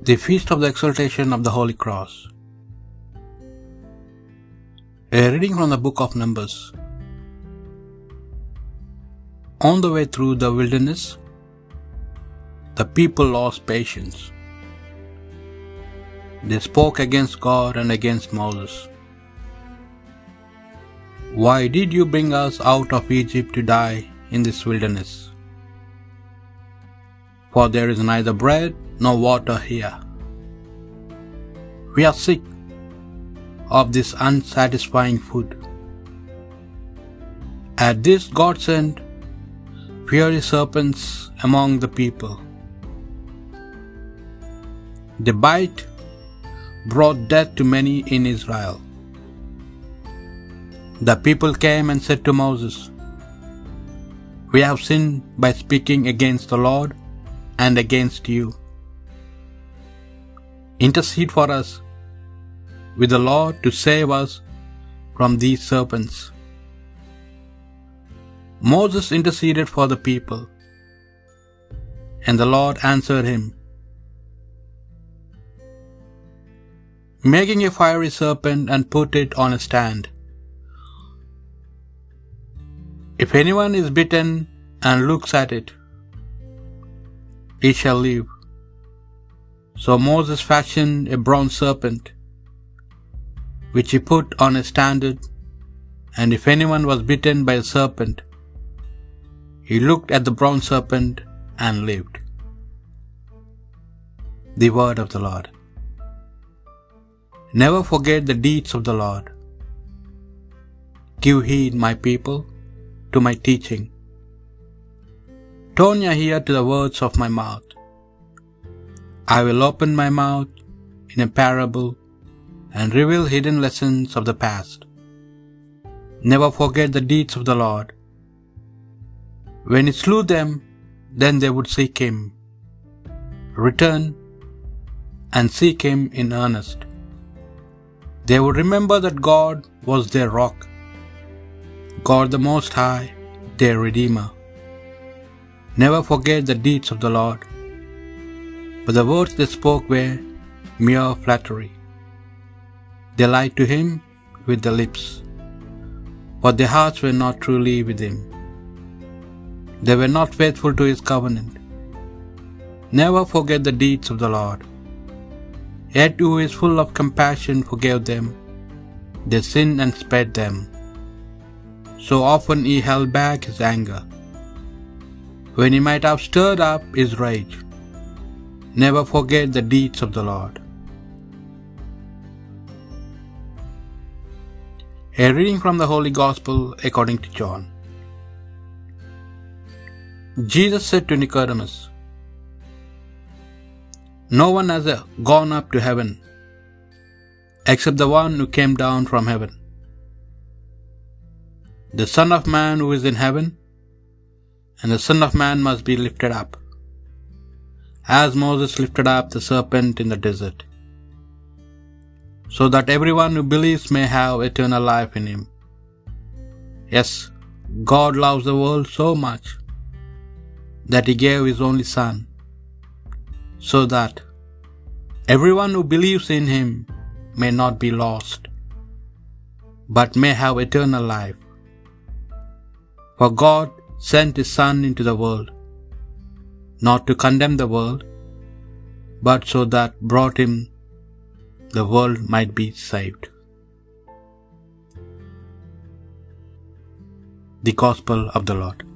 The Feast of the Exaltation of the Holy Cross. A reading from the book of Numbers. On the way through the wilderness, the people lost patience. They spoke against God and against Moses. Why did you bring us out of Egypt to die in this wilderness? For there is neither bread nor water here. We are sick of this unsatisfying food. At this, God sent fiery serpents among the people. The bite brought death to many in Israel. The people came and said to Moses, We have sinned by speaking against the Lord and against you. Intercede for us with the Lord to save us from these serpents. Moses interceded for the people, and the Lord answered him, making a fiery serpent and put it on a stand. If anyone is bitten and looks at it, he shall live. So Moses fashioned a bronze serpent, which he put on a standard, and if anyone was bitten by a serpent, he looked at the bronze serpent and lived. The word of the Lord. Never forget the deeds of the Lord. Give heed, my people, to my teaching. Turn your ear to the words of my mouth. I will open my mouth in a parable and reveal hidden lessons of the past. Never forget the deeds of the Lord. When he slew them, then they would seek him, return and seek him in earnest. They would remember that God was their rock, God the Most High, their Redeemer. Never forget the deeds of the Lord, but the words they spoke were mere flattery. They lied to him with their lips, but their hearts were not truly with him. They were not faithful to his covenant. Never forget the deeds of the Lord. Yet who is full of compassion forgave them their sin and spared them. So often he held back his anger, when he might have stirred up his rage. Never forget the deeds of the Lord. A reading from the Holy Gospel according to John. Jesus said to Nicodemus, No one has gone up to heaven except the one who came down from heaven, the Son of Man who is in heaven, and the Son of Man must be lifted up, as Moses lifted up the serpent in the desert, so that everyone who believes may have eternal life in him. Yes, God loves the world so much that he gave his only Son, so that everyone who believes in him may not be lost, but may have eternal life. For God sent his Son into the world, not to condemn the world, but so that brought him the world might be saved. The Gospel of the Lord.